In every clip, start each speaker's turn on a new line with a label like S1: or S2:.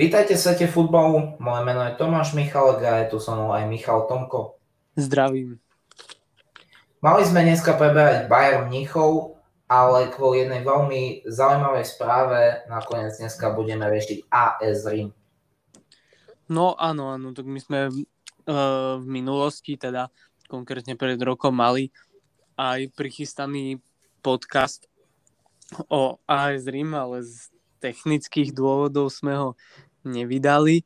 S1: Vítajte v svete futbalu, moje meno je Tomáš Michalek a je tu so mnou aj Michal Tomko.
S2: Zdravím.
S1: Mali sme dneska preberať Bayern Mnichov, ale kvôli jednej veľmi zaujímavej správe nakoniec dneska budeme riešiť AS Rim.
S2: No áno, áno, tak my sme uh, v minulosti, teda konkrétne pred rokom mali aj prichystaný podcast o AS Rim, ale z technických dôvodov sme ho nevydali,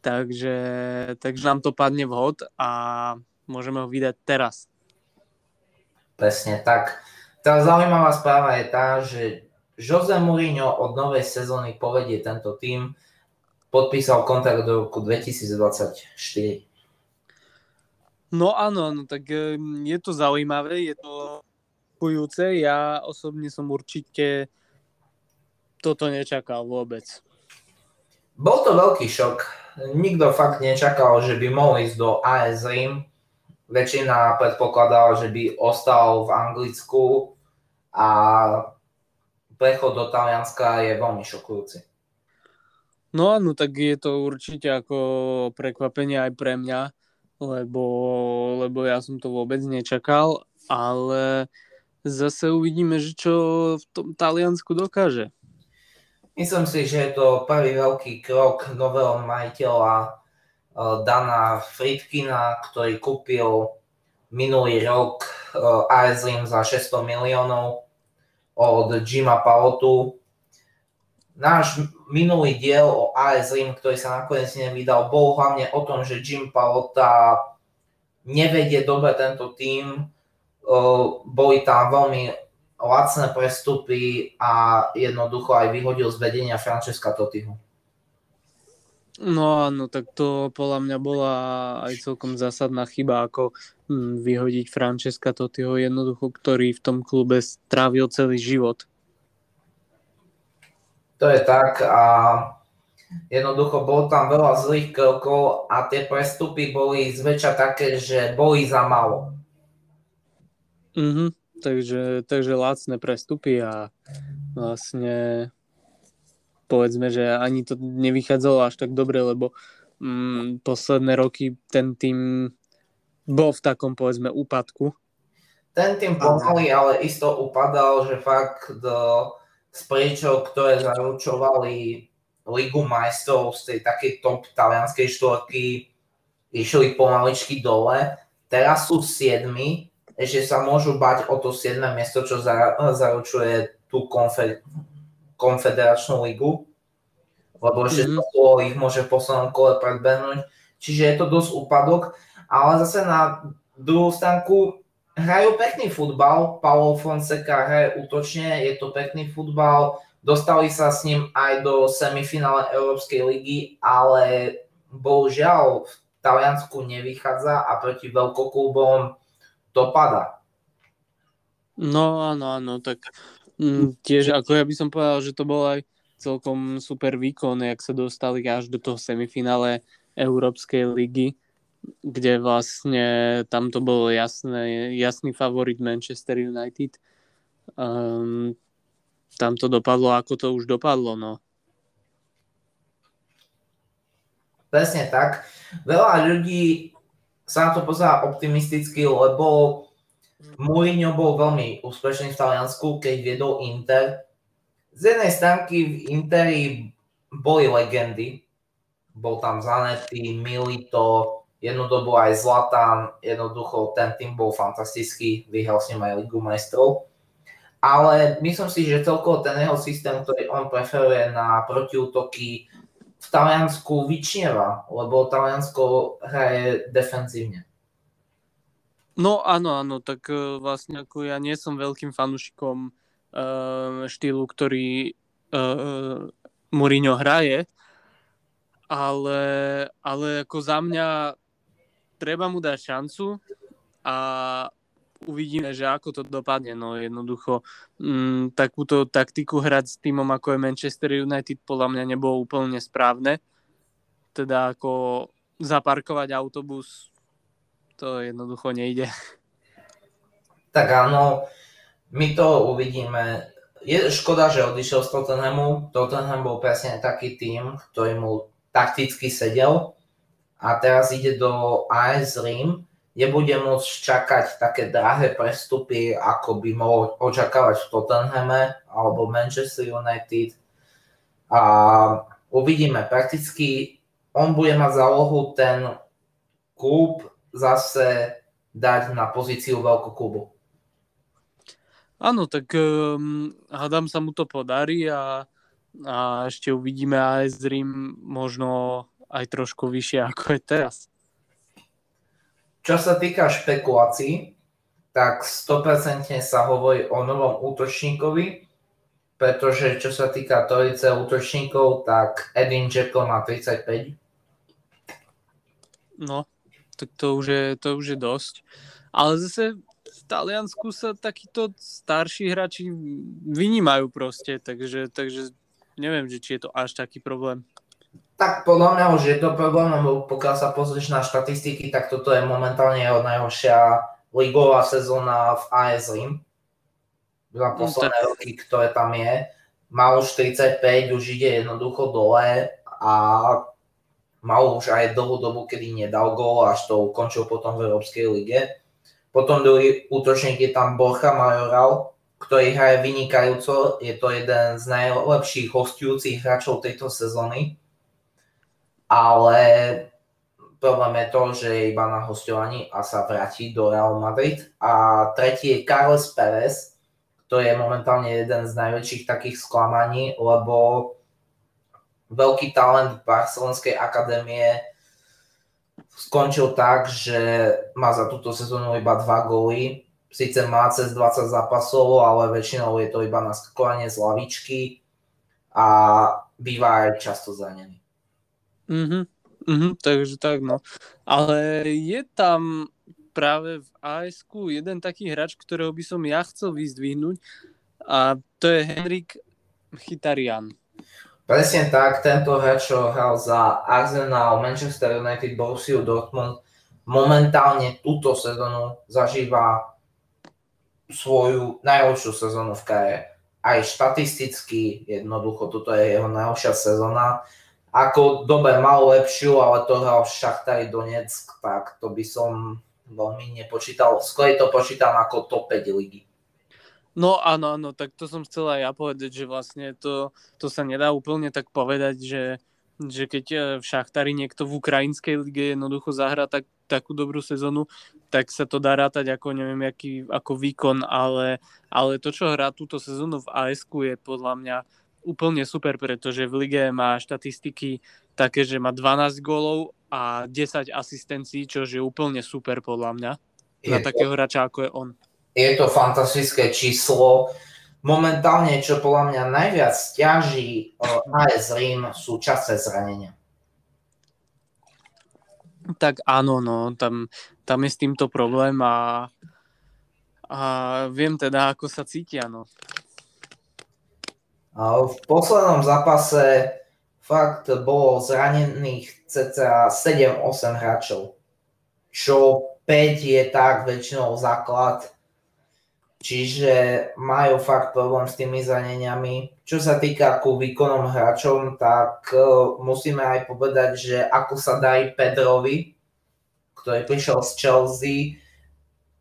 S2: takže, takže nám to padne vhod a môžeme ho vydať teraz.
S1: Presne tak. Tá zaujímavá správa je tá, že Jose Mourinho od novej sezóny povedie tento tým, podpísal kontrakt do roku 2024.
S2: No áno, no tak je to zaujímavé, je to kujúce. Ja osobne som určite toto nečakal vôbec.
S1: Bol to veľký šok. Nikto fakt nečakal, že by mohol ísť do AS Rim. Väčšina predpokladala, že by ostal v Anglicku a prechod do Talianska je veľmi šokujúci.
S2: No áno, tak je to určite ako prekvapenie aj pre mňa, lebo, lebo ja som to vôbec nečakal, ale zase uvidíme, že čo v tom Taliansku dokáže.
S1: Myslím si, že je to prvý veľký krok nového majiteľa eh, Dana Friedkina, ktorý kúpil minulý rok eh, AS Rim za 600 miliónov od Jima Palotu. Náš minulý diel o AS ktorý sa nakoniec nevydal, bol hlavne o tom, že Jim Palota nevedie dobre tento tým. Eh, boli tam veľmi lacné prestupy a jednoducho aj vyhodil z vedenia Francesca Totiho.
S2: No áno, tak to podľa mňa bola aj celkom zásadná chyba, ako hm, vyhodiť Francesca Totiho jednoducho, ktorý v tom klube strávil celý život.
S1: To je tak a jednoducho bol tam veľa zlých krokov a tie prestupy boli zväčša také, že boli za malo.
S2: Mhm takže, takže lacné prestupy a vlastne povedzme, že ani to nevychádzalo až tak dobre, lebo mm, posledné roky ten tým bol v takom povedzme úpadku.
S1: Ten tým pomaly, ale isto upadal, že fakt do, z priečov, ktoré zaručovali Ligu majstrov z tej takej top talianskej štvorky, išli pomaličky dole. Teraz sú siedmi že sa môžu bať o to 7. miesto, čo zaručuje tú konfe, konfederačnú ligu, lebo ešte mm-hmm. ich môže v poslednom kole predbehnúť. Čiže je to dosť úpadok, ale zase na druhú stránku hrajú pekný futbal, Paulo Fonseca hraje útočne, je to pekný futbal, dostali sa s ním aj do semifinále Európskej ligy, ale bohužiaľ v Taliansku nevychádza a proti veľkoklubom to padá.
S2: No áno, áno, tak m, mm, tiež ako ja by som povedal, že to bol aj celkom super výkon, jak sa dostali až do toho semifinále Európskej ligy, kde vlastne tam to bol jasné, jasný favorit Manchester United. Um, tam to dopadlo, ako to už dopadlo, no.
S1: Presne tak. Veľa ľudí sa na to pozerá optimisticky, lebo Mourinho bol veľmi úspešný v Taliansku, keď viedol Inter. Z jednej stránky v Interi boli legendy. Bol tam Zanetti, Milito, jednu dobu aj Zlatan, jednoducho ten tým bol fantastický, vyhral s ním aj Ligu majstrov. Ale myslím si, že celkovo ten jeho systém, ktorý on preferuje na protiútoky, v Taliansku vyčnieva, lebo Taliansko hraje defenzívne.
S2: No áno, áno, tak uh, vlastne ako ja nie som veľkým fanúšikom uh, štýlu, ktorý uh, Mourinho hraje, ale, ale ako za mňa treba mu dať šancu a uvidíme, že ako to dopadne. No jednoducho m, mm, takúto taktiku hrať s týmom ako je Manchester United podľa mňa nebolo úplne správne. Teda ako zaparkovať autobus, to jednoducho nejde.
S1: Tak áno, my to uvidíme. je škoda, že odišiel z Tottenhamu. Tottenham bol presne taký tým, ktorý mu takticky sedel a teraz ide do AS Rím, nebude môcť čakať také drahé prestupy, ako by mohol očakávať v Tottenhame alebo Manchester United. A uvidíme, prakticky on bude mať zálohu ten klub zase dať na pozíciu veľkú klubu.
S2: Áno, tak um, hádam sa mu to podarí a, a ešte uvidíme AS Rím možno aj trošku vyššie ako je teraz.
S1: Čo sa týka špekulácií, tak 100% sa hovorí o novom útočníkovi, pretože čo sa týka trojice útočníkov, tak Edin Dzeko má 35.
S2: No, tak to už je, to už je dosť. Ale zase v Taliansku sa takíto starší hráči vynímajú proste, takže, takže neviem, že či je to až taký problém.
S1: Tak podľa mňa už je to problém, lebo pokiaľ sa pozrieš na štatistiky, tak toto je momentálne jeho najhoršia ligová sezóna v AS Rim. Za no, posledné no, roky, ktoré tam je. Má už 35, už ide jednoducho dole a mal už aj dlhú dobu, kedy nedal gól, až to ukončil potom v Európskej lige. Potom druhý útočník je tam Borcha Majoral, ktorý hraje vynikajúco. Je to jeden z najlepších hostujúcich hráčov tejto sezóny. Ale problém je to, že je iba na hostovaní a sa vráti do Real Madrid. A tretí je Carlos Pérez, ktorý je momentálne jeden z najväčších takých sklamaní, lebo veľký talent Barcelonskej akadémie skončil tak, že má za túto sezónu iba dva góly. Sice má cez 20 zápasov, ale väčšinou je to iba naskakovanie z lavičky a býva aj často zranený.
S2: Mhm, mhm, takže tak no. Ale je tam práve v as jeden taký hráč, ktorého by som ja chcel vyzdvihnúť a to je Henrik Chytarian.
S1: Presne tak, tento hráč, čo hral za Arsenal, Manchester United, Borussia Dortmund, momentálne túto sezónu zažíva svoju najlepšiu sezónu v kariére. Aj štatisticky, jednoducho, toto je jeho najlepšia sezóna. Ako dobe mal lepšiu, ale to hral Šachtari Donetsk, tak to by som veľmi nepočítal. Skôr to počítam ako top 5 ligy.
S2: No áno, áno, tak to som chcela aj ja povedať, že vlastne to, to sa nedá úplne tak povedať, že, že keď e, v Šachtari niekto v ukrajinskej lige jednoducho zahrá tak, takú dobrú sezónu, tak sa to dá rátať ako neviem aký, ako výkon, ale, ale to, čo hrá túto sezónu v as je podľa mňa úplne super, pretože v lige má štatistiky také, že má 12 gólov a 10 asistencií, čo je úplne super podľa mňa na takého hráča ako je on
S1: je to fantastické číslo. Momentálne, čo podľa mňa najviac stiaží AS Rím, sú časté zranenia.
S2: Tak áno, no, tam, tam je s týmto problém a, a viem teda, ako sa cítia, no.
S1: V poslednom zápase fakt bolo zranených cca 7-8 hráčov, čo 5 je tak väčšinou základ Čiže majú fakt problém s tými zraneniami. Čo sa týka ku výkonom hráčom, tak uh, musíme aj povedať, že ako sa darí Pedrovi, ktorý prišiel z Chelsea,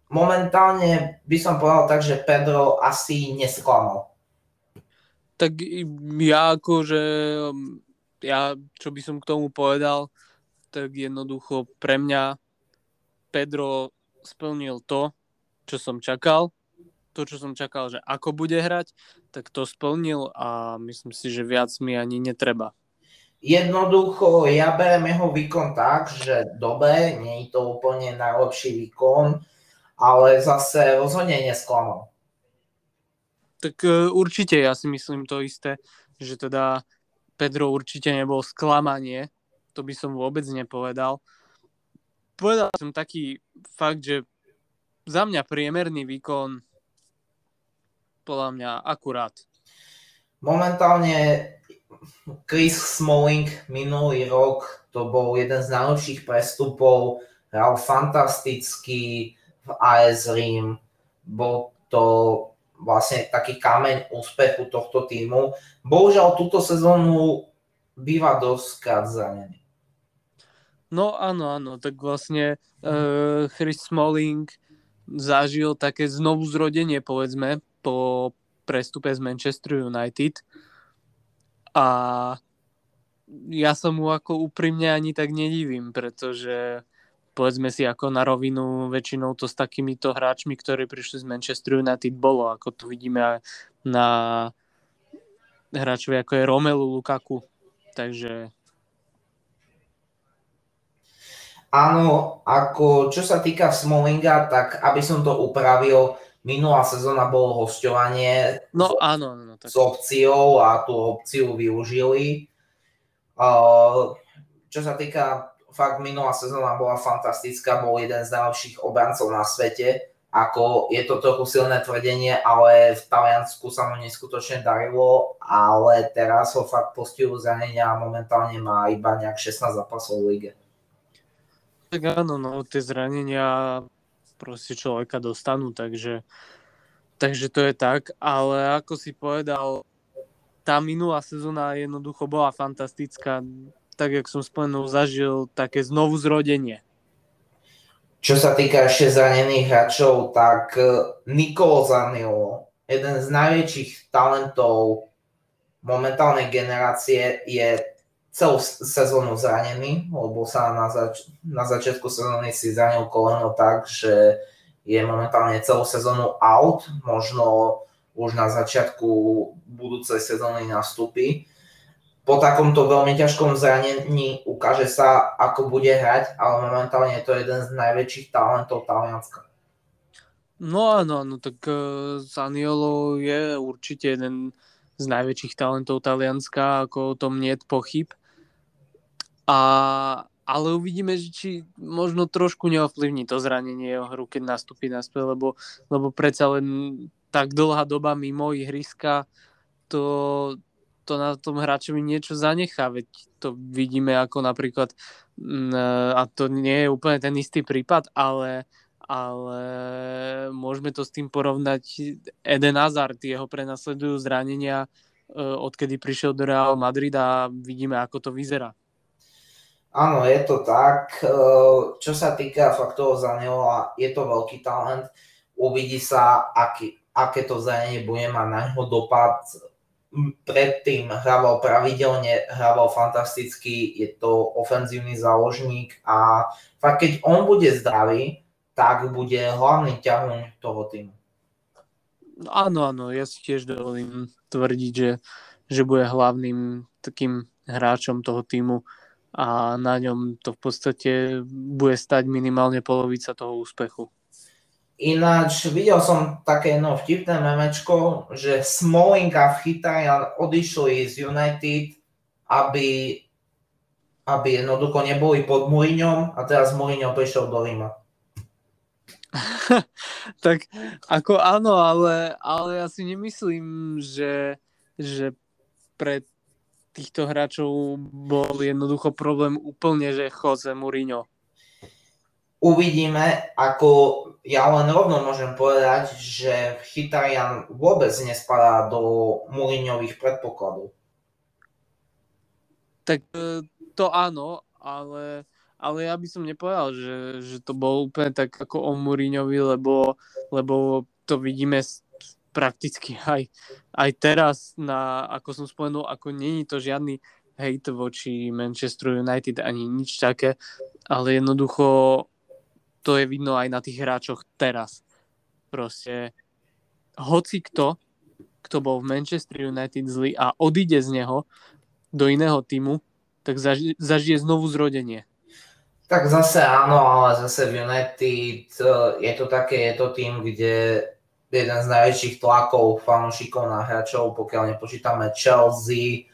S1: momentálne by som povedal tak, že Pedro asi nesklamal.
S2: Tak ja akože, ja čo by som k tomu povedal, tak jednoducho pre mňa Pedro splnil to, čo som čakal to, čo som čakal, že ako bude hrať, tak to splnil a myslím si, že viac mi ani netreba.
S1: Jednoducho, ja berem jeho výkon tak, že dobre, nie je to úplne najlepší výkon, ale zase rozhodne nesklamal.
S2: Tak e, určite, ja si myslím to isté, že teda Pedro určite nebol sklamanie, to by som vôbec nepovedal. Povedal som taký fakt, že za mňa priemerný výkon podľa mňa akurát.
S1: Momentálne Chris Smalling minulý rok to bol jeden z najlepších prestupov, hral fantasticky v AS Rím, bol to, vlastne taký kameň úspechu tohto týmu. Bohužiaľ túto sezónu býva dosť zranený.
S2: No áno, áno, tak vlastne uh, Chris Smalling zažil také znovu zrodenie, povedzme, po prestupe z Manchester United. A ja sa mu ako úprimne ani tak nedivím, pretože povedzme si ako na rovinu, väčšinou to s takýmito hráčmi, ktorí prišli z Manchester United bolo, ako to vidíme aj na hráčovi ako je Romelu Lukaku. Takže
S1: Áno, ako čo sa týka Smallinga, tak aby som to upravil, minulá sezóna bolo hostovanie
S2: no, áno, áno,
S1: tak. s opciou a tú opciu využili. Uh, čo sa týka fakt minulá sezóna bola fantastická, bol jeden z najlepších obrancov na svete. Ako je to trochu silné tvrdenie, ale v Taliansku sa mu neskutočne darilo, ale teraz ho fakt postihlo zranenia a momentálne má iba nejak 16 zápasov v lige.
S2: Tak áno, no tie zranenia proste človeka dostanú, takže, takže to je tak, ale ako si povedal, tá minulá sezóna jednoducho bola fantastická tak jak som spomenul, zažil také znovu zrodenie.
S1: Čo sa týka ešte zranených hráčov, tak e, Nikolo Zaniolo, jeden z najväčších talentov momentálnej generácie, je celú sezónu zranený, lebo sa na, zač- na začiatku sezóny si zranil koleno tak, že je momentálne celú sezónu out, možno už na začiatku budúcej sezóny nastúpi po takomto veľmi ťažkom zranení ukáže sa, ako bude hrať, ale momentálne je to jeden z najväčších talentov Talianska.
S2: No áno, no tak uh, Zaniolo je určite jeden z najväčších talentov Talianska, ako o tom nie je pochyb. A, ale uvidíme, že či možno trošku neovplyvní to zranenie jeho hru, keď nastúpi naspäť, lebo, lebo predsa len tak dlhá doba mimo ihriska to, to na tom hráčovi niečo zanechá, veď to vidíme ako napríklad, mm, a to nie je úplne ten istý prípad, ale, ale môžeme to s tým porovnať Eden Hazard, jeho prenasledujú zranenia, e, odkedy prišiel do Real Madrid a vidíme, ako to vyzerá.
S1: Áno, je to tak. E, čo sa týka faktov za neho, je to veľký talent. Uvidí sa, aký, aké to zranenie bude mať na neho dopad predtým hrával pravidelne, hrával fantasticky, je to ofenzívny záložník a fakt keď on bude zdravý, tak bude hlavný ťahuň toho týmu.
S2: Áno, áno, ja si tiež dovolím tvrdiť, že, že bude hlavným takým hráčom toho týmu a na ňom to v podstate bude stať minimálne polovica toho úspechu.
S1: Ináč videl som také no vtipné memečko, že Smalling a Chytajan odišli z United, aby, aby jednoducho neboli pod Mourinhom a teraz Mourinho prišiel do Rima.
S2: tak ako áno, ale, ale ja si nemyslím, že, že pre týchto hráčov bol jednoducho problém úplne, že Jose Mourinho
S1: uvidíme, ako ja len rovno môžem povedať, že Chytarian vôbec nespadá do Mourinhových predpokladov.
S2: Tak e, to áno, ale, ale ja by som nepovedal, že, že to bol úplne tak ako o Mourinhovi, lebo, lebo to vidíme prakticky aj, aj teraz, na, ako som spomenul, ako není to žiadny hate voči Manchester United ani nič také, ale jednoducho to je vidno aj na tých hráčoch teraz. Proste hoci kto, kto bol v Manchester United zlý a odíde z neho do iného týmu, tak zaži- zažije znovu zrodenie.
S1: Tak zase áno, ale zase v United e, je to také, je to tým, kde jeden z najväčších tlakov fanúšikov na hráčov, pokiaľ nepočítame Chelsea,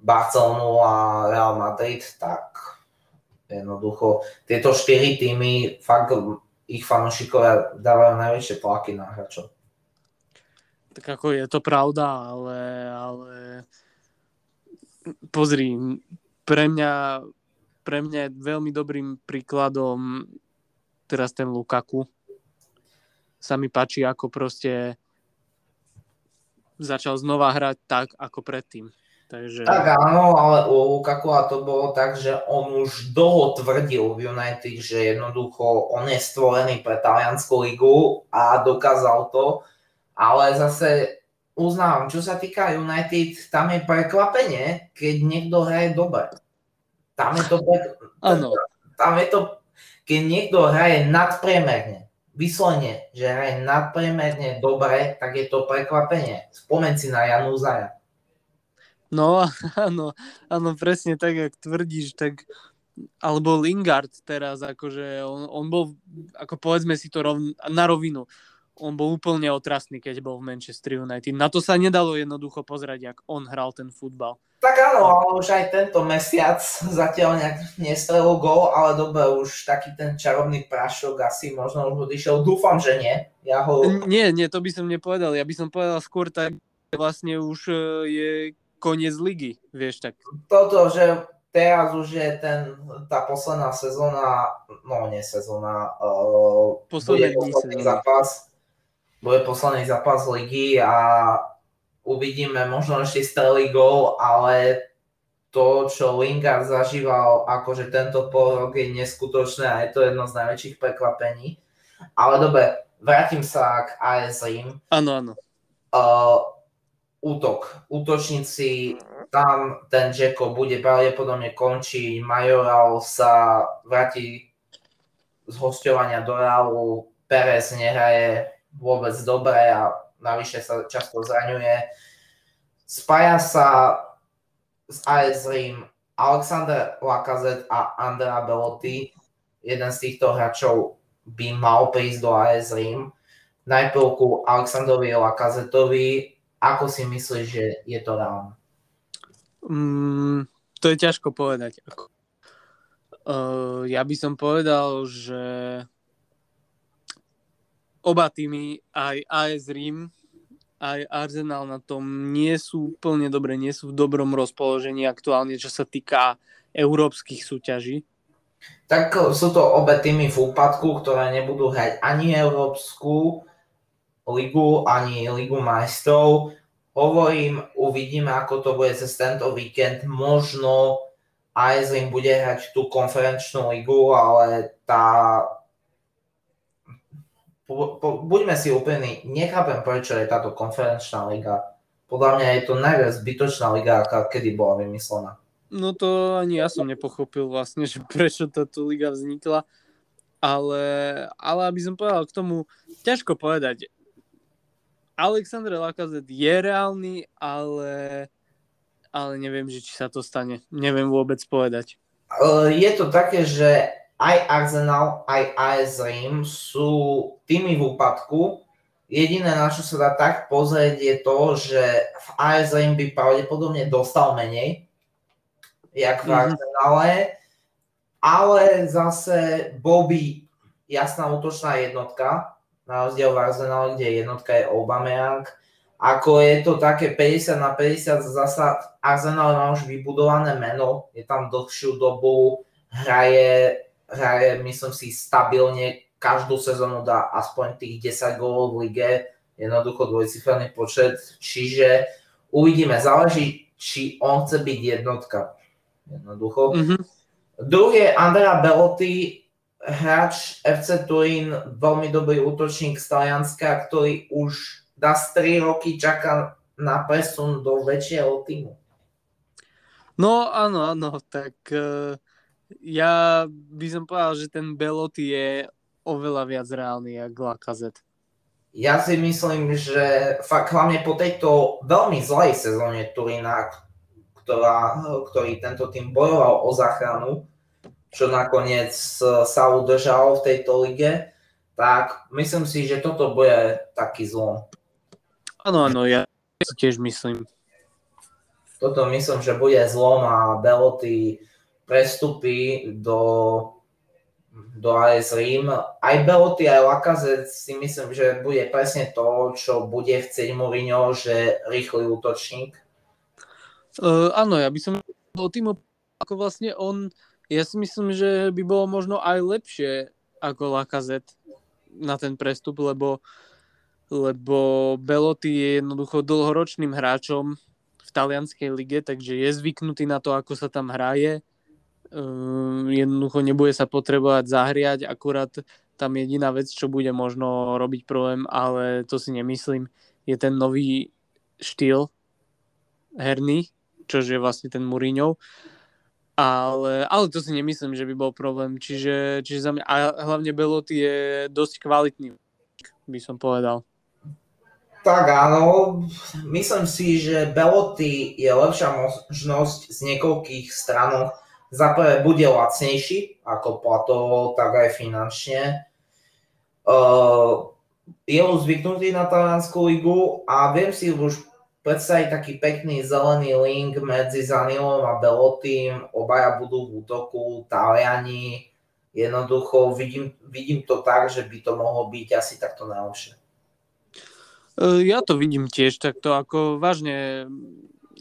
S1: Barcelonu a Real Madrid, tak Jednoducho, tieto štyri týmy, fakt ich fanúšikovia dávajú najväčšie tlaky na hráčov.
S2: Tak ako je to pravda, ale, ale pozri, pre mňa, pre mňa je veľmi dobrým príkladom teraz ten Lukaku. Sa mi páči, ako proste začal znova hrať tak, ako predtým. Takže...
S1: Tak áno, ale u Lukakua to bolo tak, že on už dlho tvrdil v United, že jednoducho on je stvorený pre taliansku ligu a dokázal to, ale zase uznávam, čo sa týka United, tam je prekvapenie, keď niekto hraje dobre. Tam je to, pre... tam je to keď niekto hraje nadpriemerne, vyslovene, že hraje nadpriemerne dobre, tak je to prekvapenie. Spomeň si na Janu Zaja.
S2: No, áno, áno, presne tak, jak tvrdíš, tak alebo Lingard teraz, akože on, on bol, ako povedzme si to rovn, na rovinu, on bol úplne otrasný, keď bol v Manchester United. Na to sa nedalo jednoducho pozrieť, jak on hral ten futbal.
S1: Tak áno, ale už aj tento mesiac zatiaľ nejak nestrelil gol, ale dobre, už taký ten čarovný prášok asi možno už odišiel. Dúfam, že nie. Ja ho...
S2: Nie, nie, to by som nepovedal. Ja by som povedal skôr tak, vlastne už e, je koniec ligy, vieš tak.
S1: Toto, že teraz už je ten, tá posledná sezóna, no nie sezóna, uh,
S2: posledný, bude posledný
S1: zápas, bude posledný zápas ligy a uvidíme, možno ešte strelí gol, ale to, čo Lingard zažíval, akože tento pol je neskutočné a je to jedno z najväčších prekvapení. Ale dobre, vrátim sa k AS Rim.
S2: Áno, áno.
S1: Uh, útok. Útočníci, tam ten Jacko bude pravdepodobne končiť, Majoral sa vráti z hostovania do Realu, Perez nehraje vôbec dobre a navyše sa často zraňuje. Spája sa s AS Rím Alexander Lacazette a Andrea Belotti. Jeden z týchto hráčov by mal prísť do AS Rím. Najprv ku Alexandrovi Lacazettovi. Ako si myslíš, že je to reálne?
S2: Mm, to je ťažko povedať. Uh, ja by som povedal, že oba týmy, aj AS Rím, aj Arsenal na tom nie sú úplne dobre, nie sú v dobrom rozpoložení aktuálne, čo sa týka európskych súťaží.
S1: Tak sú to obe týmy v úpadku, ktoré nebudú hrať ani Európsku ligu, ani Ligu majstrov. Hovorím, uvidíme, ako to bude cez tento víkend. Možno Rím bude hrať tú konferenčnú ligu, ale tá buďme si úplní, nechápem, prečo je táto konferenčná liga. Podľa mňa je to najviac zbytočná liga, aká kedy bola vymyslená.
S2: No to ani ja som nepochopil vlastne, že prečo táto liga vznikla. Ale, ale aby som povedal k tomu, ťažko povedať. Alexandre Lacazette je reálny, ale, ale neviem, že či sa to stane. Neviem vôbec povedať.
S1: Je to také, že aj Arsenal, aj AS Rím sú tými v úpadku. Jediné, na čo sa dá tak pozrieť, je to, že v AS Rím by pravdepodobne dostal menej, jak v mm-hmm. Arsenale, ale zase bol by jasná útočná jednotka, na rozdiel v Arsenale, kde jednotka je Aubameyang. Ako je to také 50 na 50, zasa Arsenal má už vybudované meno, je tam dlhšiu dobu, hraje hraje, myslím si, stabilne každú sezónu dá aspoň tých 10 gólov v lige, jednoducho dvojciferný počet, čiže uvidíme, záleží, či on chce byť jednotka. Jednoducho. Mm-hmm. Druhý je Andrea Belotti, hráč FC Turín, veľmi dobrý útočník z Talianska, ktorý už dá 3 roky čaká na presun do väčšieho týmu.
S2: No áno, áno, tak uh, ja by som povedal, že ten Belotti je oveľa viac reálny ako Lacazette.
S1: Ja si myslím, že fakt hlavne po tejto veľmi zlej sezóne Turina, ktorá, ktorý tento tým bojoval o záchranu, čo nakoniec sa udržal v tejto lige, tak myslím si, že toto bude taký zlom.
S2: Áno, áno, ja si tiež myslím.
S1: Toto myslím, že bude zlom a Belotti prestupy do, do AS Rím. Aj Belotti, aj Lacazette si myslím, že bude presne to, čo bude chcieť Mourinho, že rýchly útočník.
S2: Uh, áno, ja by som bol tým, ako vlastne on, ja si myslím, že by bolo možno aj lepšie ako Lacazette na ten prestup, lebo lebo Belotti je jednoducho dlhoročným hráčom v talianskej lige, takže je zvyknutý na to, ako sa tam hraje. Ehm, jednoducho nebude sa potrebovať zahriať, akurát tam jediná vec, čo bude možno robiť problém, ale to si nemyslím, je ten nový štýl herný, čo je vlastne ten Mourinho. Ale, ale to si nemyslím, že by bol problém. Čiže, čiže za mňa, a hlavne Belotti je dosť kvalitný, by som povedal.
S1: Tak áno, myslím si, že Belotti je lepšia možnosť z niekoľkých stranov. Za prvé bude lacnejší, ako platovo, tak aj finančne. Uh, je už zvyknutý na taliansku ligu a viem si už predstaviť taký pekný zelený link medzi Zanilom a Belotým. Obaja budú v útoku, Taliani. Jednoducho vidím, vidím to tak, že by to mohlo byť asi takto najlepšie.
S2: E, ja to vidím tiež takto, ako vážne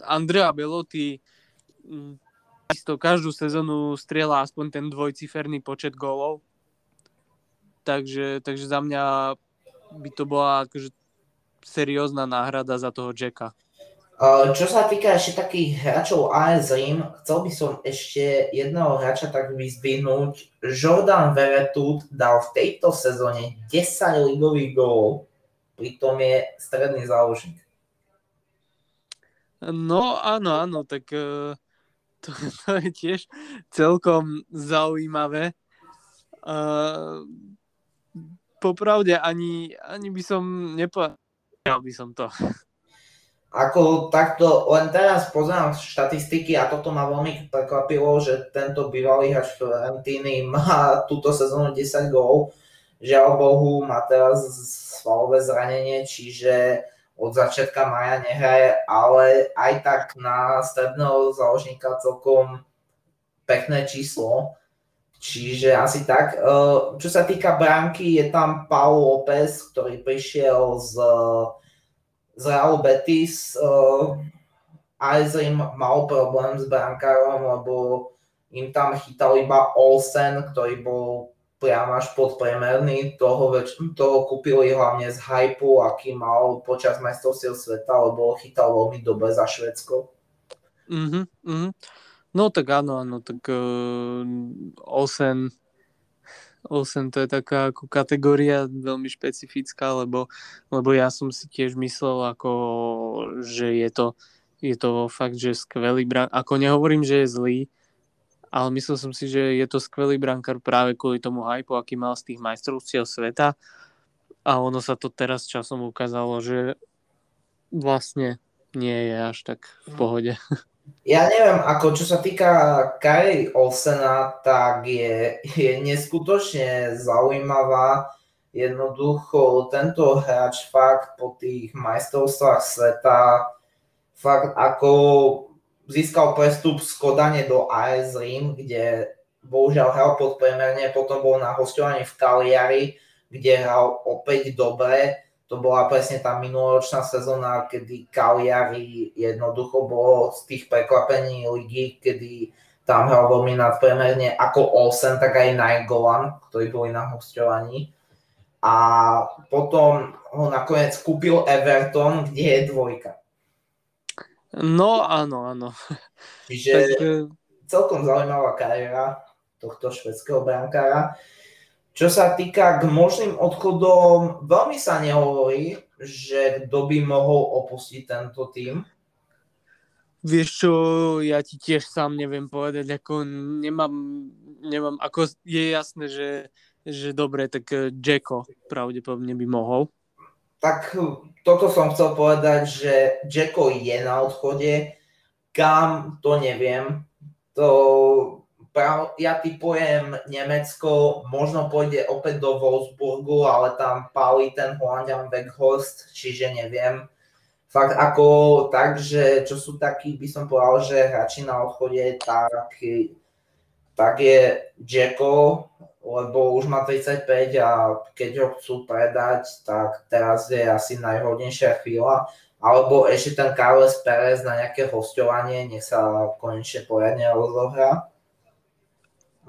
S2: Andrea Belotti isto každú sezónu strieľa aspoň ten dvojciferný počet gólov. Takže, takže za mňa by to bola akože seriózna náhrada za toho Jacka.
S1: Čo sa týka ešte takých hráčov AS Rim, chcel by som ešte jedného hráča tak vyzvihnúť. Jordan Veretout dal v tejto sezóne 10 ligových gólov pritom je stredný záložník.
S2: No áno, áno, tak uh, to, to je tiež celkom zaujímavé. Uh, popravde ani, ani by som nepovedal by som to.
S1: Ako takto, len teraz pozerám štatistiky a toto ma veľmi prekvapilo, že tento bývalý hráč Fiorentiny má túto sezónu 10 gólov. Žiaľ Bohu, má teraz svalové zranenie, čiže od začiatka maja nehraje, ale aj tak na stredného záložníka celkom pekné číslo. Čiže asi tak. E, čo sa týka bránky, je tam Paul López, ktorý prišiel z, z Real Betis. Aizrim mal problém s brankárom, lebo im tam chytal iba Olsen, ktorý bol priam až podpriemerný. Toho, väč- toho kúpili hlavne z hypu, aký mal počas majstrovstiev sveta, lebo chytal veľmi dobre za Švedsko.
S2: Mm-hmm, mm-hmm. No tak áno, áno, tak uh, Olsen, Olsen to je taká ako kategória veľmi špecifická, lebo, lebo ja som si tiež myslel, ako, že je to, je to fakt, že skvelý bran. Ako nehovorím, že je zlý, ale myslel som si, že je to skvelý brankár práve kvôli tomu hypu, aký mal z tých majstrovstiev sveta a ono sa to teraz časom ukázalo, že vlastne nie je až tak v pohode.
S1: Ja neviem, ako čo sa týka Kari Olsena, tak je, je neskutočne zaujímavá. Jednoducho tento hráč fakt po tých majstrovstvách sveta fakt ako získal prestup z Kodane do AS Rim, kde bohužiaľ hral podpremerne, potom bol na hostovaní v Kaliari, kde hral opäť dobre. To bola presne tá minuloročná sezóna, kedy Kaliari jednoducho bolo z tých prekvapení ligy, kedy tam hral veľmi nadpremerne ako Olsen, tak aj Nainggolan, ktorí boli na hostovaní. A potom ho nakoniec kúpil Everton, kde je dvojka.
S2: No áno, áno.
S1: Čiže tak, e, celkom zaujímavá kariéra tohto švedského brankára. Čo sa týka k možným odchodom, veľmi sa nehovorí, že kto by mohol opustiť tento tým.
S2: Vieš čo, ja ti tiež sám neviem povedať, ako nemám, nemám ako je jasné, že, že dobre, tak e, Jacko pravdepodobne by mohol
S1: tak toto som chcel povedať, že Jacko je na odchode. Kam, to neviem. To, prav, ja typujem Nemecko, možno pôjde opäť do Wolfsburgu, ale tam pálí ten Holandian Weghorst, čiže neviem. Fakt ako tak, že čo sú takí, by som povedal, že hráči na odchode, tak, tak je Jacko, lebo už má 35 a keď ho chcú predať, tak teraz je asi najhodnejšia chvíľa. Alebo ešte ten Carles Perez na nejaké hostovanie, nech sa konečne poriadne rozohrá.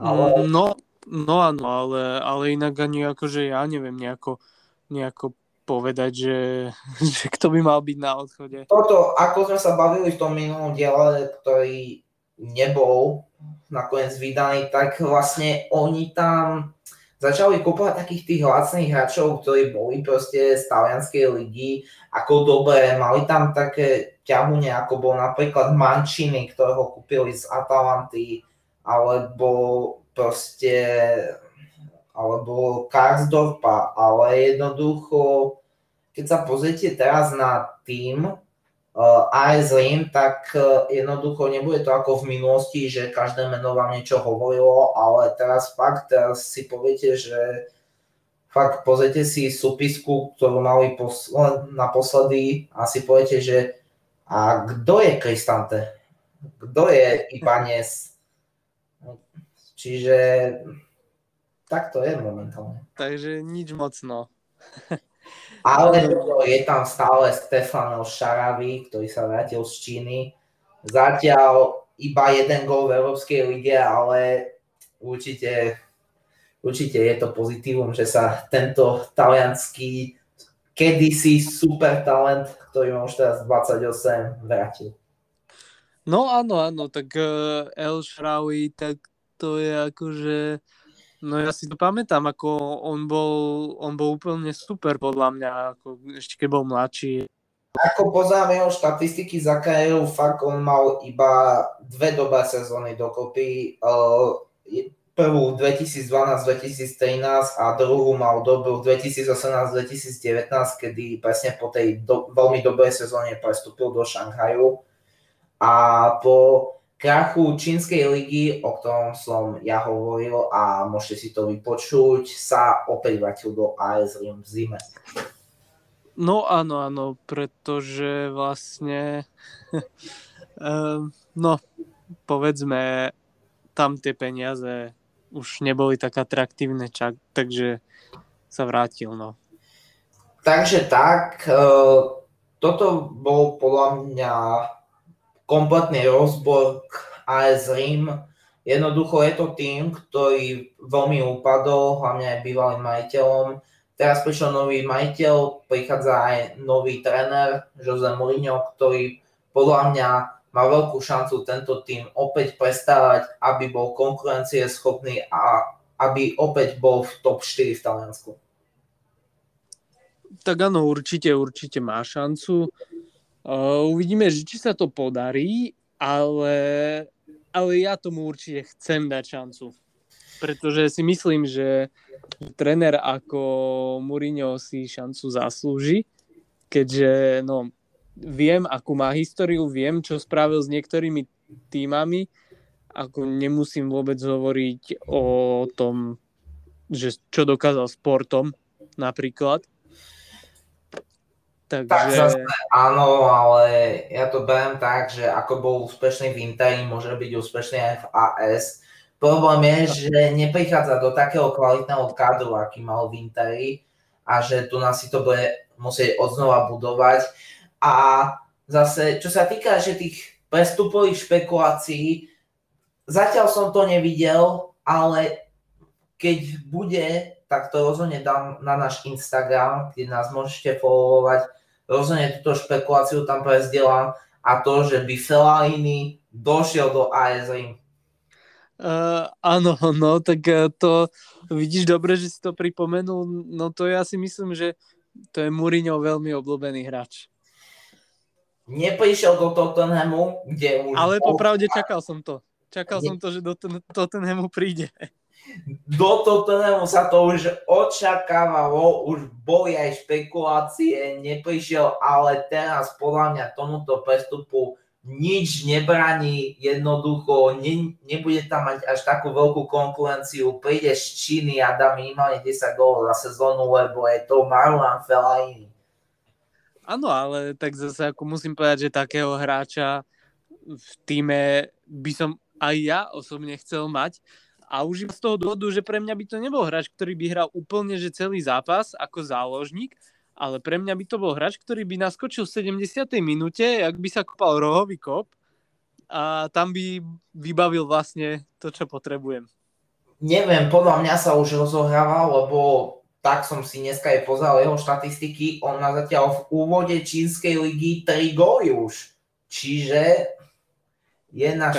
S2: Ale... No, no áno, ale, ale inak ani akože ja neviem nejako, nejako povedať, že, že kto by mal byť na odchode.
S1: Toto, ako sme sa bavili v tom minulom diele, ktorý nebol nakoniec vydaný, tak vlastne oni tam začali kúpovať takých tých lacných hráčov, ktorí boli proste z talianskej ligy, ako dobre, mali tam také ťahune, ako bol napríklad Mancini, ktorého kúpili z Atalanty, alebo proste alebo Karsdorpa, ale jednoducho, keď sa pozriete teraz na tým uh, AS Rim, tak uh, jednoducho nebude to ako v minulosti, že každé meno vám niečo hovorilo, ale teraz fakt teraz si poviete, že fakt pozrite si súpisku, ktorú mali posled, naposledy a si poviete, že a kto je Kristante? Kto je Ibanez? Čiže tak to je momentálne.
S2: Takže nič moc, no.
S1: Ale je tam stále Stefano Šaravi, ktorý sa vrátil z Číny. Zatiaľ iba jeden gol v Európskej lige, ale určite, určite je to pozitívum, že sa tento talianský kedysi super talent, ktorý má už teraz 28, vrátil.
S2: No áno, áno, tak uh, El Shrawi, tak to je akože No ja si to pamätám, ako on bol, on bol úplne super podľa mňa, ako ešte keď bol mladší.
S1: Ako poznáme jeho štatistiky za kariéru, fakt on mal iba dve dobré sezóny dokopy. Prvú 2012-2013 a druhú mal dobrú 2018-2019, kedy presne po tej do, veľmi dobrej sezóne prestúpil do Šanghaju. A po krachu čínskej ligy, o ktorom som ja hovoril a môžete si to vypočuť, sa opäť vrátil do AS Rim v zime.
S2: No áno, áno, pretože vlastne um, no, povedzme, tam tie peniaze už neboli tak atraktívne, čak, takže sa vrátil, no.
S1: Takže tak, e, toto bol podľa mňa kompletný rozbor AS Rim. Jednoducho je to tým, ktorý veľmi upadol, hlavne aj bývalým majiteľom. Teraz prišiel nový majiteľ, prichádza aj nový tréner, Jose Mourinho, ktorý podľa mňa má veľkú šancu tento tým opäť prestávať, aby bol konkurencieschopný a aby opäť bol v top 4 v Taliansku.
S2: Tak áno, určite, určite má šancu. Uh, uvidíme, že či sa to podarí, ale, ale ja tomu určite chcem dať šancu. Pretože si myslím, že tréner ako Mourinho si šancu zaslúži, keďže no, viem, akú má históriu, viem, čo spravil s niektorými týmami, ako nemusím vôbec hovoriť o tom, že čo dokázal sportom napríklad.
S1: Takže... Tak zase áno, ale ja to beriem tak, že ako bol úspešný v Interi, môže byť úspešný aj v AS. Problém je, že neprichádza do takého kvalitného kadru, aký mal v Interi a že tu nás si to bude musieť odznova budovať. A zase, čo sa týka že tých prestupových špekulácií, zatiaľ som to nevidel, ale keď bude, tak to rozhodne dám na náš Instagram, kde nás môžete followovať rozhodne túto špekuláciu tam prezdielam a to, že by Fellaini došiel do AS Rim.
S2: Uh, áno, no tak uh, to vidíš dobre, že si to pripomenul, no to ja si myslím, že to je Mourinho veľmi obľúbený hráč.
S1: Neprišiel do Tottenhamu, kde už...
S2: Ale popravde čakal som to. Čakal ne... som to, že do Tottenhamu príde
S1: do Tottenhamu sa to už očakávalo, už boli aj špekulácie, neprišiel, ale teraz podľa mňa tomuto prestupu nič nebraní, jednoducho ne, nebude tam mať až takú veľkú konkurenciu, príde z Číny a dá minimálne 10 gólov za sezónu, lebo je to Marlon Fellaini.
S2: Áno, ale tak zase ako musím povedať, že takého hráča v týme by som aj ja osobne chcel mať, a už iba z toho dôvodu, že pre mňa by to nebol hráč, ktorý by hral úplne že celý zápas ako záložník, ale pre mňa by to bol hráč, ktorý by naskočil v 70. minúte, ak by sa kopal rohový kop a tam by vybavil vlastne to, čo potrebujem.
S1: Neviem, podľa mňa sa už rozohrával, lebo tak som si dneska aj pozrel jeho štatistiky, on má zatiaľ v úvode čínskej ligy 3 góly už. Čiže je na,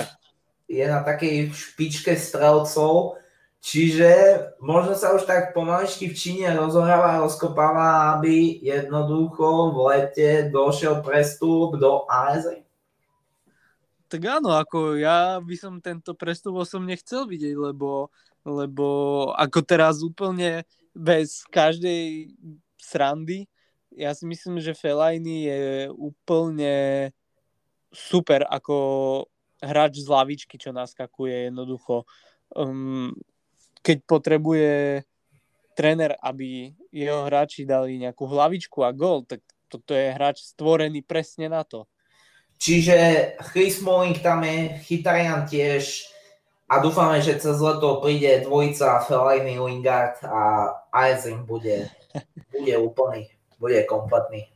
S1: je na takej špičke strelcov, čiže možno sa už tak pomaličky v Číne rozohráva a rozkopáva, aby jednoducho v lete došiel prestup do ASE.
S2: Tak áno, ako ja by som tento prestup som nechcel vidieť, lebo, lebo ako teraz úplne bez každej srandy. Ja si myslím, že Fellaini je úplne super ako hráč z lavičky, čo naskakuje jednoducho. Um, keď potrebuje tréner, aby jeho hráči dali nejakú hlavičku a gol, tak toto je hráč stvorený presne na to.
S1: Čiže Chris Smalling tam je, Chytarian tiež, a dúfame, že cez leto príde dvojica Fellaini Lingard a Eising bude, bude úplný, bude kompletný.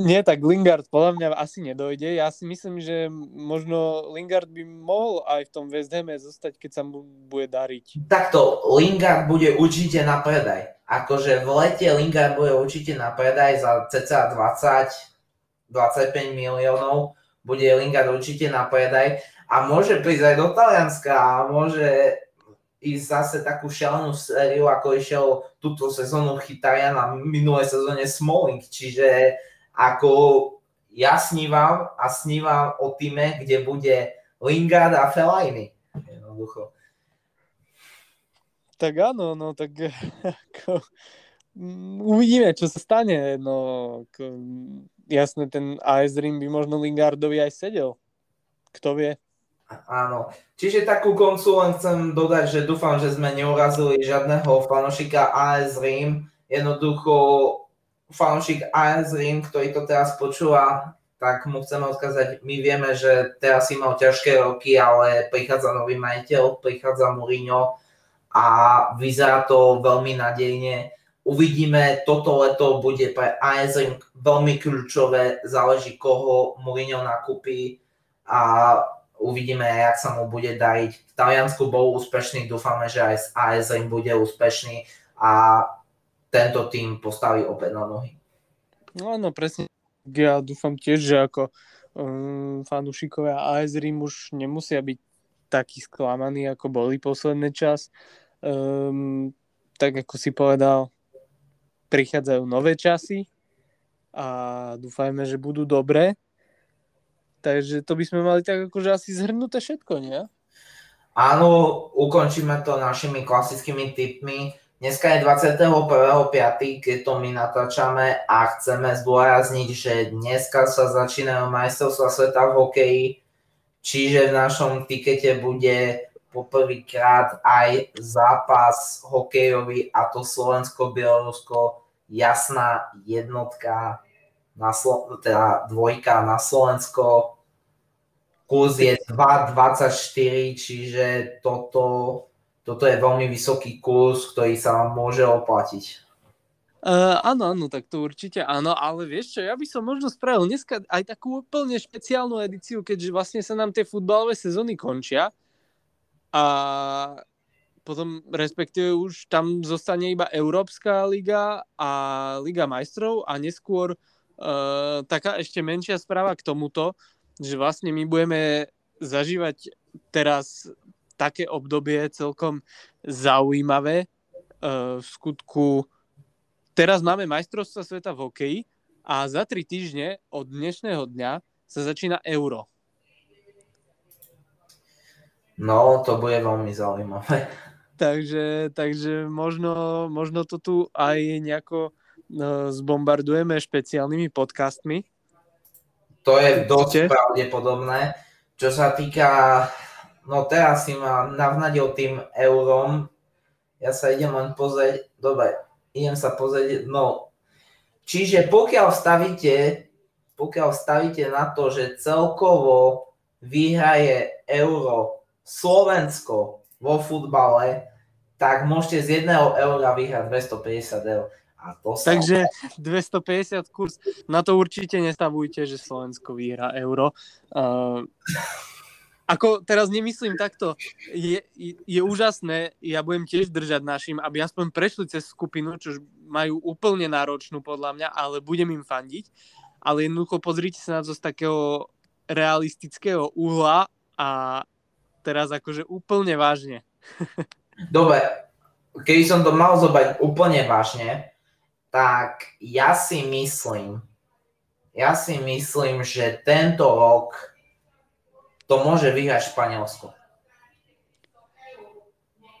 S2: Nie, tak Lingard podľa mňa asi nedojde. Ja si myslím, že možno Lingard by mohol aj v tom West Hame zostať, keď sa mu bude dariť.
S1: Takto, Lingard bude určite na predaj. Akože v lete Lingard bude určite na predaj za cca 20 25 miliónov. Bude Lingard určite na predaj a môže prísť aj do Talianska a môže ísť zase takú šialenú sériu, ako išiel túto sezónu Chytaria na minulé sezóne Smalling, čiže ako ja snívam a snívam o týme, kde bude Lingard a Fellaini. Jednoducho.
S2: Tak áno, no tak ako, mm, uvidíme, čo sa stane. No, ako, jasne, ten AS Rim by možno Lingardovi aj sedel. Kto vie?
S1: Áno. Čiže takú koncu len chcem dodať, že dúfam, že sme neurazili žiadneho fanošika AS Rím. Jednoducho fanošik AS Rím, ktorý to teraz počúva, tak mu chceme odkázať, my vieme, že teraz si mal ťažké roky, ale prichádza nový majiteľ, prichádza Mourinho a vyzerá to veľmi nadejne. Uvidíme, toto leto bude pre AS Rím veľmi kľúčové, záleží koho Mourinho nakúpi a uvidíme, jak sa mu bude dariť. V Taliansku bol úspešný, dúfame, že aj s ASM bude úspešný a tento tým postaví opäť na nohy.
S2: No áno, presne. Ja dúfam tiež, že ako um, fanúšikovia AS Rím už nemusia byť takí sklamaní, ako boli posledný čas. Um, tak ako si povedal, prichádzajú nové časy a dúfajme, že budú dobré Takže to by sme mali tak akože asi zhrnuté všetko, nie?
S1: Áno, ukončíme to našimi klasickými tipmi. Dneska je 21.5., keď to my natáčame a chceme zdôrazniť, že dneska sa začínajú majstrovstvá sveta v hokeji, čiže v našom tikete bude poprvýkrát aj zápas hokejový a to Slovensko-Bielorusko, jasná jednotka, na Slo- teda dvojka na Slovensko, Kurz je 2,24, čiže toto, toto je veľmi vysoký kurz, ktorý sa vám môže oplatiť.
S2: Uh, áno, áno, tak to určite áno, ale vieš čo, ja by som možno spravil dneska aj takú úplne špeciálnu edíciu, keďže vlastne sa nám tie futbalové sezóny končia a potom respektíve už tam zostane iba Európska liga a Liga majstrov a neskôr uh, taká ešte menšia správa k tomuto, že vlastne my budeme zažívať teraz také obdobie celkom zaujímavé. E, v skutku teraz máme majstrovstva sveta v hokeji a za tri týždne od dnešného dňa sa začína euro.
S1: No, to bude veľmi zaujímavé.
S2: Takže, takže možno, možno to tu aj nejako no, zbombardujeme špeciálnymi podcastmi,
S1: to je dosť pravdepodobné. Čo sa týka, no teraz si ma navnadil tým eurom, ja sa idem len pozrieť, dobre, idem sa pozrieť, no, čiže pokiaľ stavíte, pokiaľ stavíte na to, že celkovo vyhraje euro Slovensko vo futbale, tak môžete z jedného eura vyhrať 250 eur.
S2: A to sa... Takže 250 kurz, na to určite nestavujte, že Slovensko vyhrá euro. Uh, Ako teraz nemyslím takto, je, je, je úžasné, ja budem tiež držať našim, aby aspoň prešli cez skupinu, čo majú úplne náročnú podľa mňa, ale budem im fandiť. Ale jednoducho pozrite sa na to z takého realistického uhla a teraz akože úplne vážne.
S1: Dobre, keby som to mal zobrať úplne vážne, tak ja si myslím, ja si myslím, že tento rok to môže vyhrať Španielsko.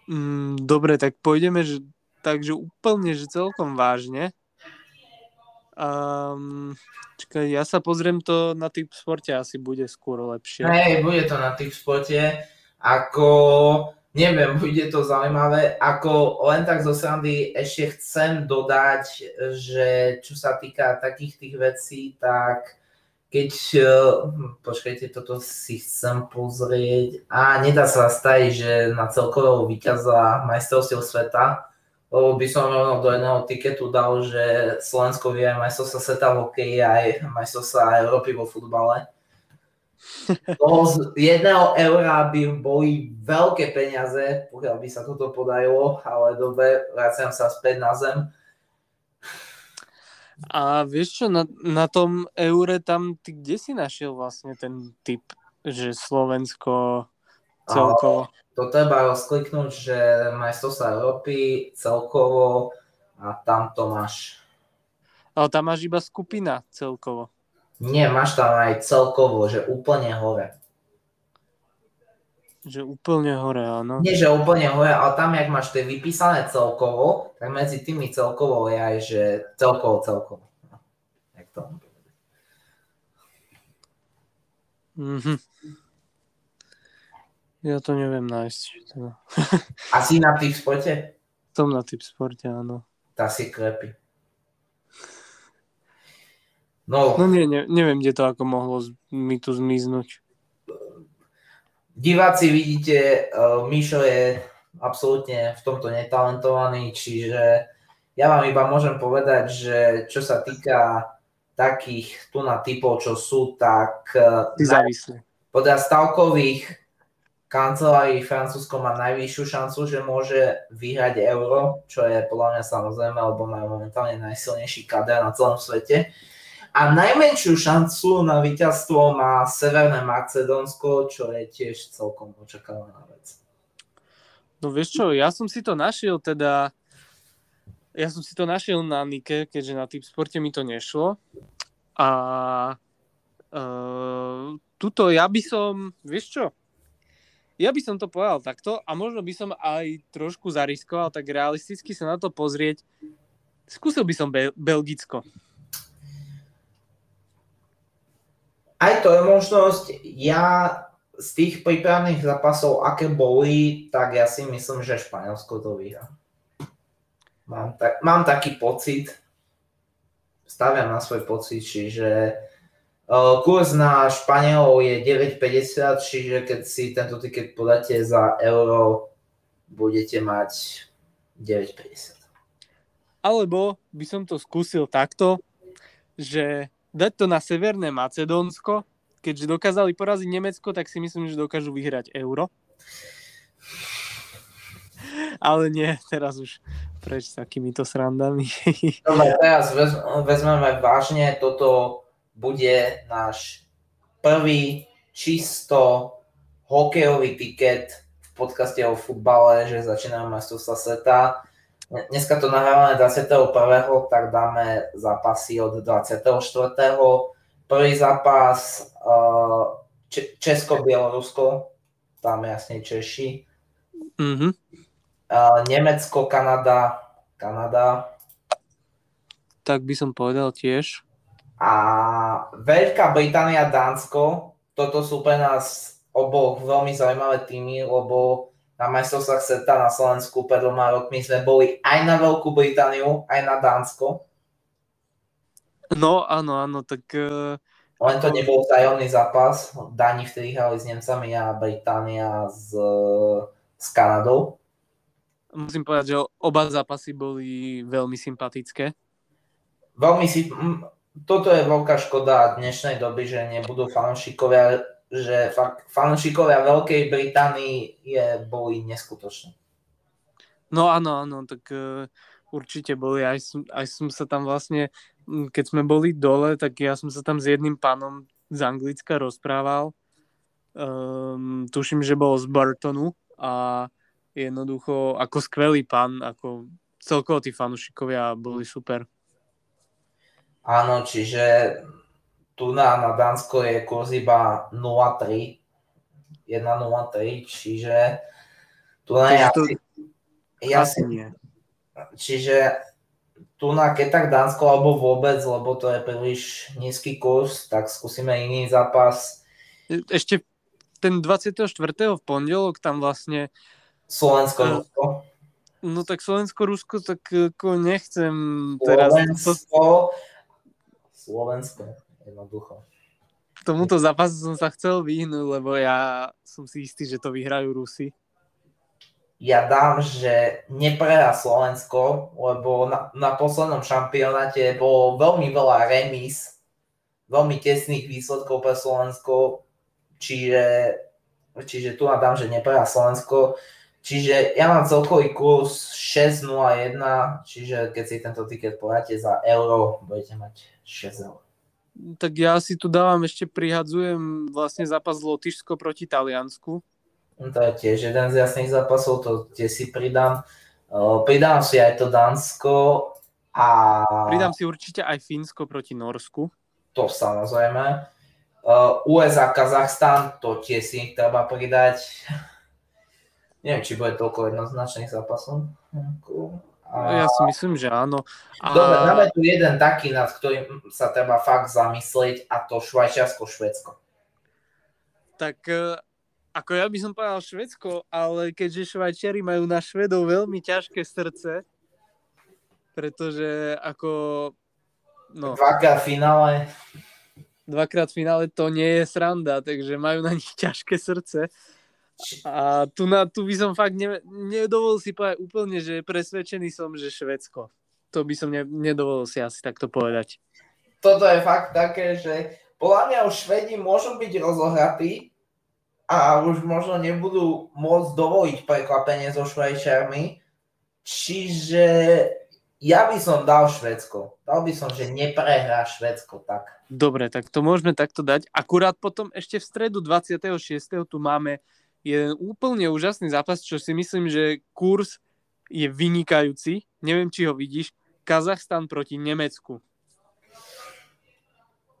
S2: Mm, dobre, tak pôjdeme, že, takže úplne, že celkom vážne. Um, čakaj, ja sa pozriem to na typ sporte, asi bude skôr lepšie.
S1: Hej, bude to na typ sporte. Ako, neviem, bude to zaujímavé. Ako len tak zo srandy ešte chcem dodať, že čo sa týka takých tých vecí, tak keď, uh, počkajte, toto si chcem pozrieť. A nedá sa stať, že na celkového víťaza majstrovstiev sveta, lebo by som rovno do jedného tiketu dal, že Slovensko vie aj majstrovstva sveta v hokeji, aj majstrovstva Európy vo futbale. Toho z jedného eura by boli veľké peniaze, pokiaľ by sa toto podarilo, ale dobre, vraciam sa späť na zem.
S2: A vieš čo, na, na tom eure tam, ty kde si našiel vlastne ten typ, že Slovensko celkovo?
S1: To treba rozkliknúť, že sa Európy celkovo a tam to máš.
S2: Ale tam máš iba skupina celkovo.
S1: Nie, máš tam aj celkovo, že úplne hore.
S2: Že úplne hore, áno.
S1: Nie, že úplne hore, ale tam, jak máš tie vypísané celkovo, tak medzi tými celkovo je aj, že celkovo, celkovo. Jak to
S2: mm-hmm. Ja to neviem nájsť. Teda.
S1: Asi na typ sporte?
S2: Som na typ sporte, áno.
S1: Tá si krepy.
S2: No, no nie, ne, neviem, kde to ako mohlo mi tu zmiznúť
S1: diváci vidíte, uh, Mišo je absolútne v tomto netalentovaný, čiže ja vám iba môžem povedať, že čo sa týka takých tu na typov, čo sú, tak
S2: uh,
S1: podľa stavkových kancelárií Francúzsko má najvyššiu šancu, že môže vyhrať euro, čo je podľa mňa samozrejme, lebo majú momentálne najsilnejší kader na celom svete. A najmenšiu šancu na víťazstvo má Severné Macedónsko, čo je tiež celkom očakávaná vec.
S2: No vieš čo, ja som si to našiel teda, ja som si to našiel na Nike, keďže na typ sporte mi to nešlo. A uh, tuto ja by som, vieš čo, ja by som to povedal takto a možno by som aj trošku zariskoval tak realisticky sa na to pozrieť. Skúsil by som Be- Belgicko.
S1: Aj to je možnosť. Ja z tých prípravných zápasov, aké boli, tak ja si myslím, že Španielsko to vyhrá. Mám, tak, mám taký pocit, staviam na svoj pocit, čiže uh, kurz na Španielov je 9,50, čiže keď si tento tiket podáte za euro, budete mať 9,50.
S2: Alebo by som to skúsil takto, že dať to na Severné Macedónsko, keďže dokázali poraziť Nemecko, tak si myslím, že dokážu vyhrať euro. Ale nie, teraz už preč s takýmito srandami.
S1: Dobre, teraz vezmeme vážne, toto bude náš prvý čisto hokejový tiket v podcaste o futbale, že začíname majstrovstva sveta. Dneska to nahrávame 21. tak dáme zápasy od 24. Prvý zápas uh, Česko-Bielorusko, tam jasne Češi. Mm-hmm. Uh, Nemecko, Kanada, Kanada.
S2: Tak by som povedal tiež.
S1: A Veľká Británia, Dánsko, toto sú pre nás oboch veľmi zaujímavé týmy, lebo na majstrovstvách sveta na Slovensku pred dvoma rokmi sme boli aj na Veľkú Britániu, aj na Dánsko.
S2: No, áno, áno, tak... Uh,
S1: Len to nebol vzájomný zápas. Dáni vtedy hrali s Nemcami a Británia s, s Kanadou.
S2: Musím povedať, že oba zápasy boli veľmi sympatické.
S1: Veľmi si... Toto je veľká škoda dnešnej doby, že nebudú fanúšikovia že fakt fanúšikovia Veľkej Británii je, boli neskutoční.
S2: No áno, áno, tak uh, určite boli. Aj som, aj som sa tam vlastne, keď sme boli dole, tak ja som sa tam s jedným pánom z Anglicka rozprával. Um, tuším, že bol z Burtonu a jednoducho ako skvelý pán, ako celkovo tí fanúšikovia boli super.
S1: Áno, čiže tu na, na Dánsko je kurz iba 0,3. 1,03, čiže tu na je asi,
S2: asi nie.
S1: Čiže tu na keď tak Dánsko alebo vôbec, lebo to je príliš nízky kurz, tak skúsime iný zápas.
S2: Ešte ten 24. v pondelok tam vlastne
S1: Slovensko-Rusko. Uh,
S2: no tak Slovensko-Rusko, tak ako nechcem teraz...
S1: Slovensko, Slovensko, jednoducho.
S2: Tomuto zápasu som sa chcel vyhnúť, lebo ja som si istý, že to vyhrajú Rusi.
S1: Ja dám, že neprehá Slovensko, lebo na, na poslednom šampionáte bolo veľmi veľa remis, veľmi tesných výsledkov pre Slovensko, čiže, čiže tu dám, že neprehá Slovensko. Čiže ja mám celkový kurz 6.01, čiže keď si tento tiket podáte za euro, budete mať 6 eur.
S2: Tak ja si tu dávam ešte prihadzujem vlastne zápas Lotyšsko proti Taliansku.
S1: To je tiež jeden z jasných zápasov, to tie si pridám. pridám si aj to Dánsko a...
S2: Pridám si určite aj Fínsko proti Norsku.
S1: To samozrejme. USA, Kazachstan, to tie si treba pridať. Neviem, či bude toľko jednoznačných zápasov.
S2: Ja si myslím, že áno.
S1: A... Dobre, máme tu jeden taký, nad ktorým sa treba fakt zamyslieť a to Švajčiarsko-Švedsko.
S2: Tak e, ako ja by som povedal Švedsko, ale keďže Švajčiari majú na Švedov veľmi ťažké srdce, pretože ako...
S1: No, dvakrát finále.
S2: Dvakrát finále to nie je sranda, takže majú na nich ťažké srdce. A tu, na, tu by som fakt ne, nedovolil si povedať úplne, že presvedčený som, že Švedsko. To by som ne, nedovolil si asi takto povedať.
S1: Toto je fakt také, že podľa mňa už Švedi môžu byť rozohratí a už možno nebudú môcť dovoliť prekvapenie so Švajčiarmi. Čiže ja by som dal Švedsko. Dal by som, že neprehrá Švedsko tak.
S2: Dobre, tak to môžeme takto dať. Akurát potom ešte v stredu 26. tu máme jeden úplne úžasný zápas, čo si myslím, že kurz je vynikajúci. Neviem, či ho vidíš. Kazachstan proti Nemecku.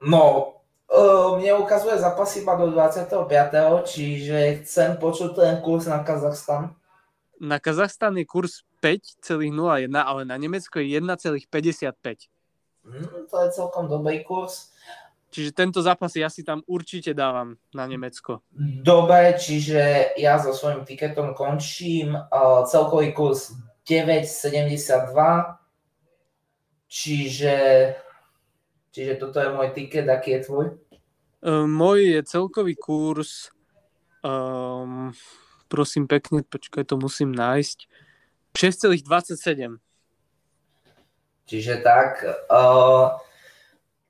S1: No, uh, mne ukazuje zápas iba do 25. Čiže chcem počuť ten kurz na Kazachstan.
S2: Na Kazachstan je kurz 5,01, ale na Nemecko je 1,55.
S1: Mm, to je celkom dobrý kurz.
S2: Čiže tento zápas ja si tam určite dávam na Nemecko.
S1: Dobre, čiže ja so svojím tiketom končím. Uh, celkový kurz 9,72. Čiže, čiže toto je môj tiket. Aký je tvoj?
S2: Uh, môj je celkový kurz um, prosím pekne, počkaj, to musím nájsť. 6,27.
S1: Čiže tak. Uh,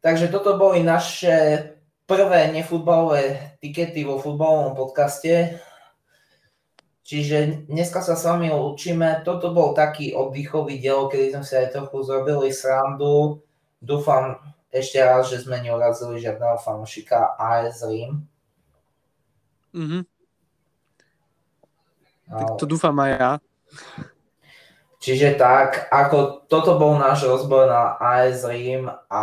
S1: Takže toto boli naše prvé nefutbalové tikety vo futbalovom podcaste. Čiže dneska sa s vami učíme. Toto bol taký oddychový diel, kedy sme si aj trochu zrobili srandu. Dúfam ešte raz, že sme neurazili žiadneho fanúšika AS Rím.
S2: Mm-hmm. No. Tak to dúfam aj ja.
S1: Čiže tak, ako toto bol náš rozbor na AS Rím a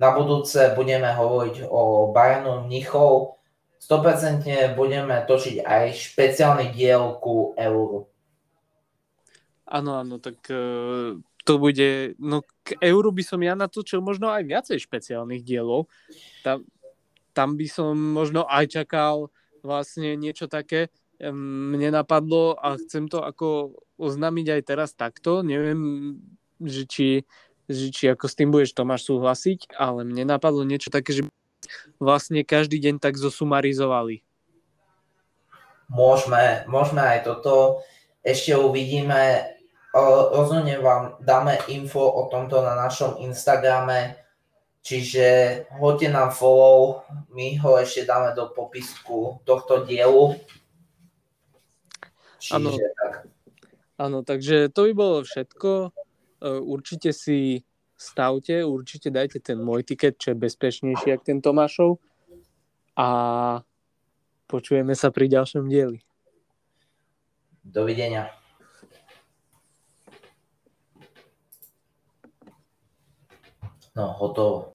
S1: na budúce budeme hovoriť o Bayernu Mnichov. 100% budeme točiť aj špeciálny diel ku Euru.
S2: Áno, áno, tak uh, to bude, no k Euru by som ja natočil možno aj viacej špeciálnych dielov. Tam, tam by som možno aj čakal vlastne niečo také. Mne napadlo a chcem to ako oznámiť aj teraz takto. Neviem, že či či ako s tým budeš Tomáš súhlasiť, ale mne napadlo niečo také, že vlastne každý deň tak zosumarizovali.
S1: Môžeme, môžeme aj toto. Ešte uvidíme. Rozhodne vám dáme info o tomto na našom Instagrame. Čiže hoďte nám follow, my ho ešte dáme do popisku tohto dielu.
S2: Čiže ano. tak. Áno, takže to by bolo všetko. Určite si stavte, určite dajte ten môj tiket, čo je bezpečnejší ako ten Tomášov. A počujeme sa pri ďalšom dieli.
S1: Dovidenia. No, hotovo.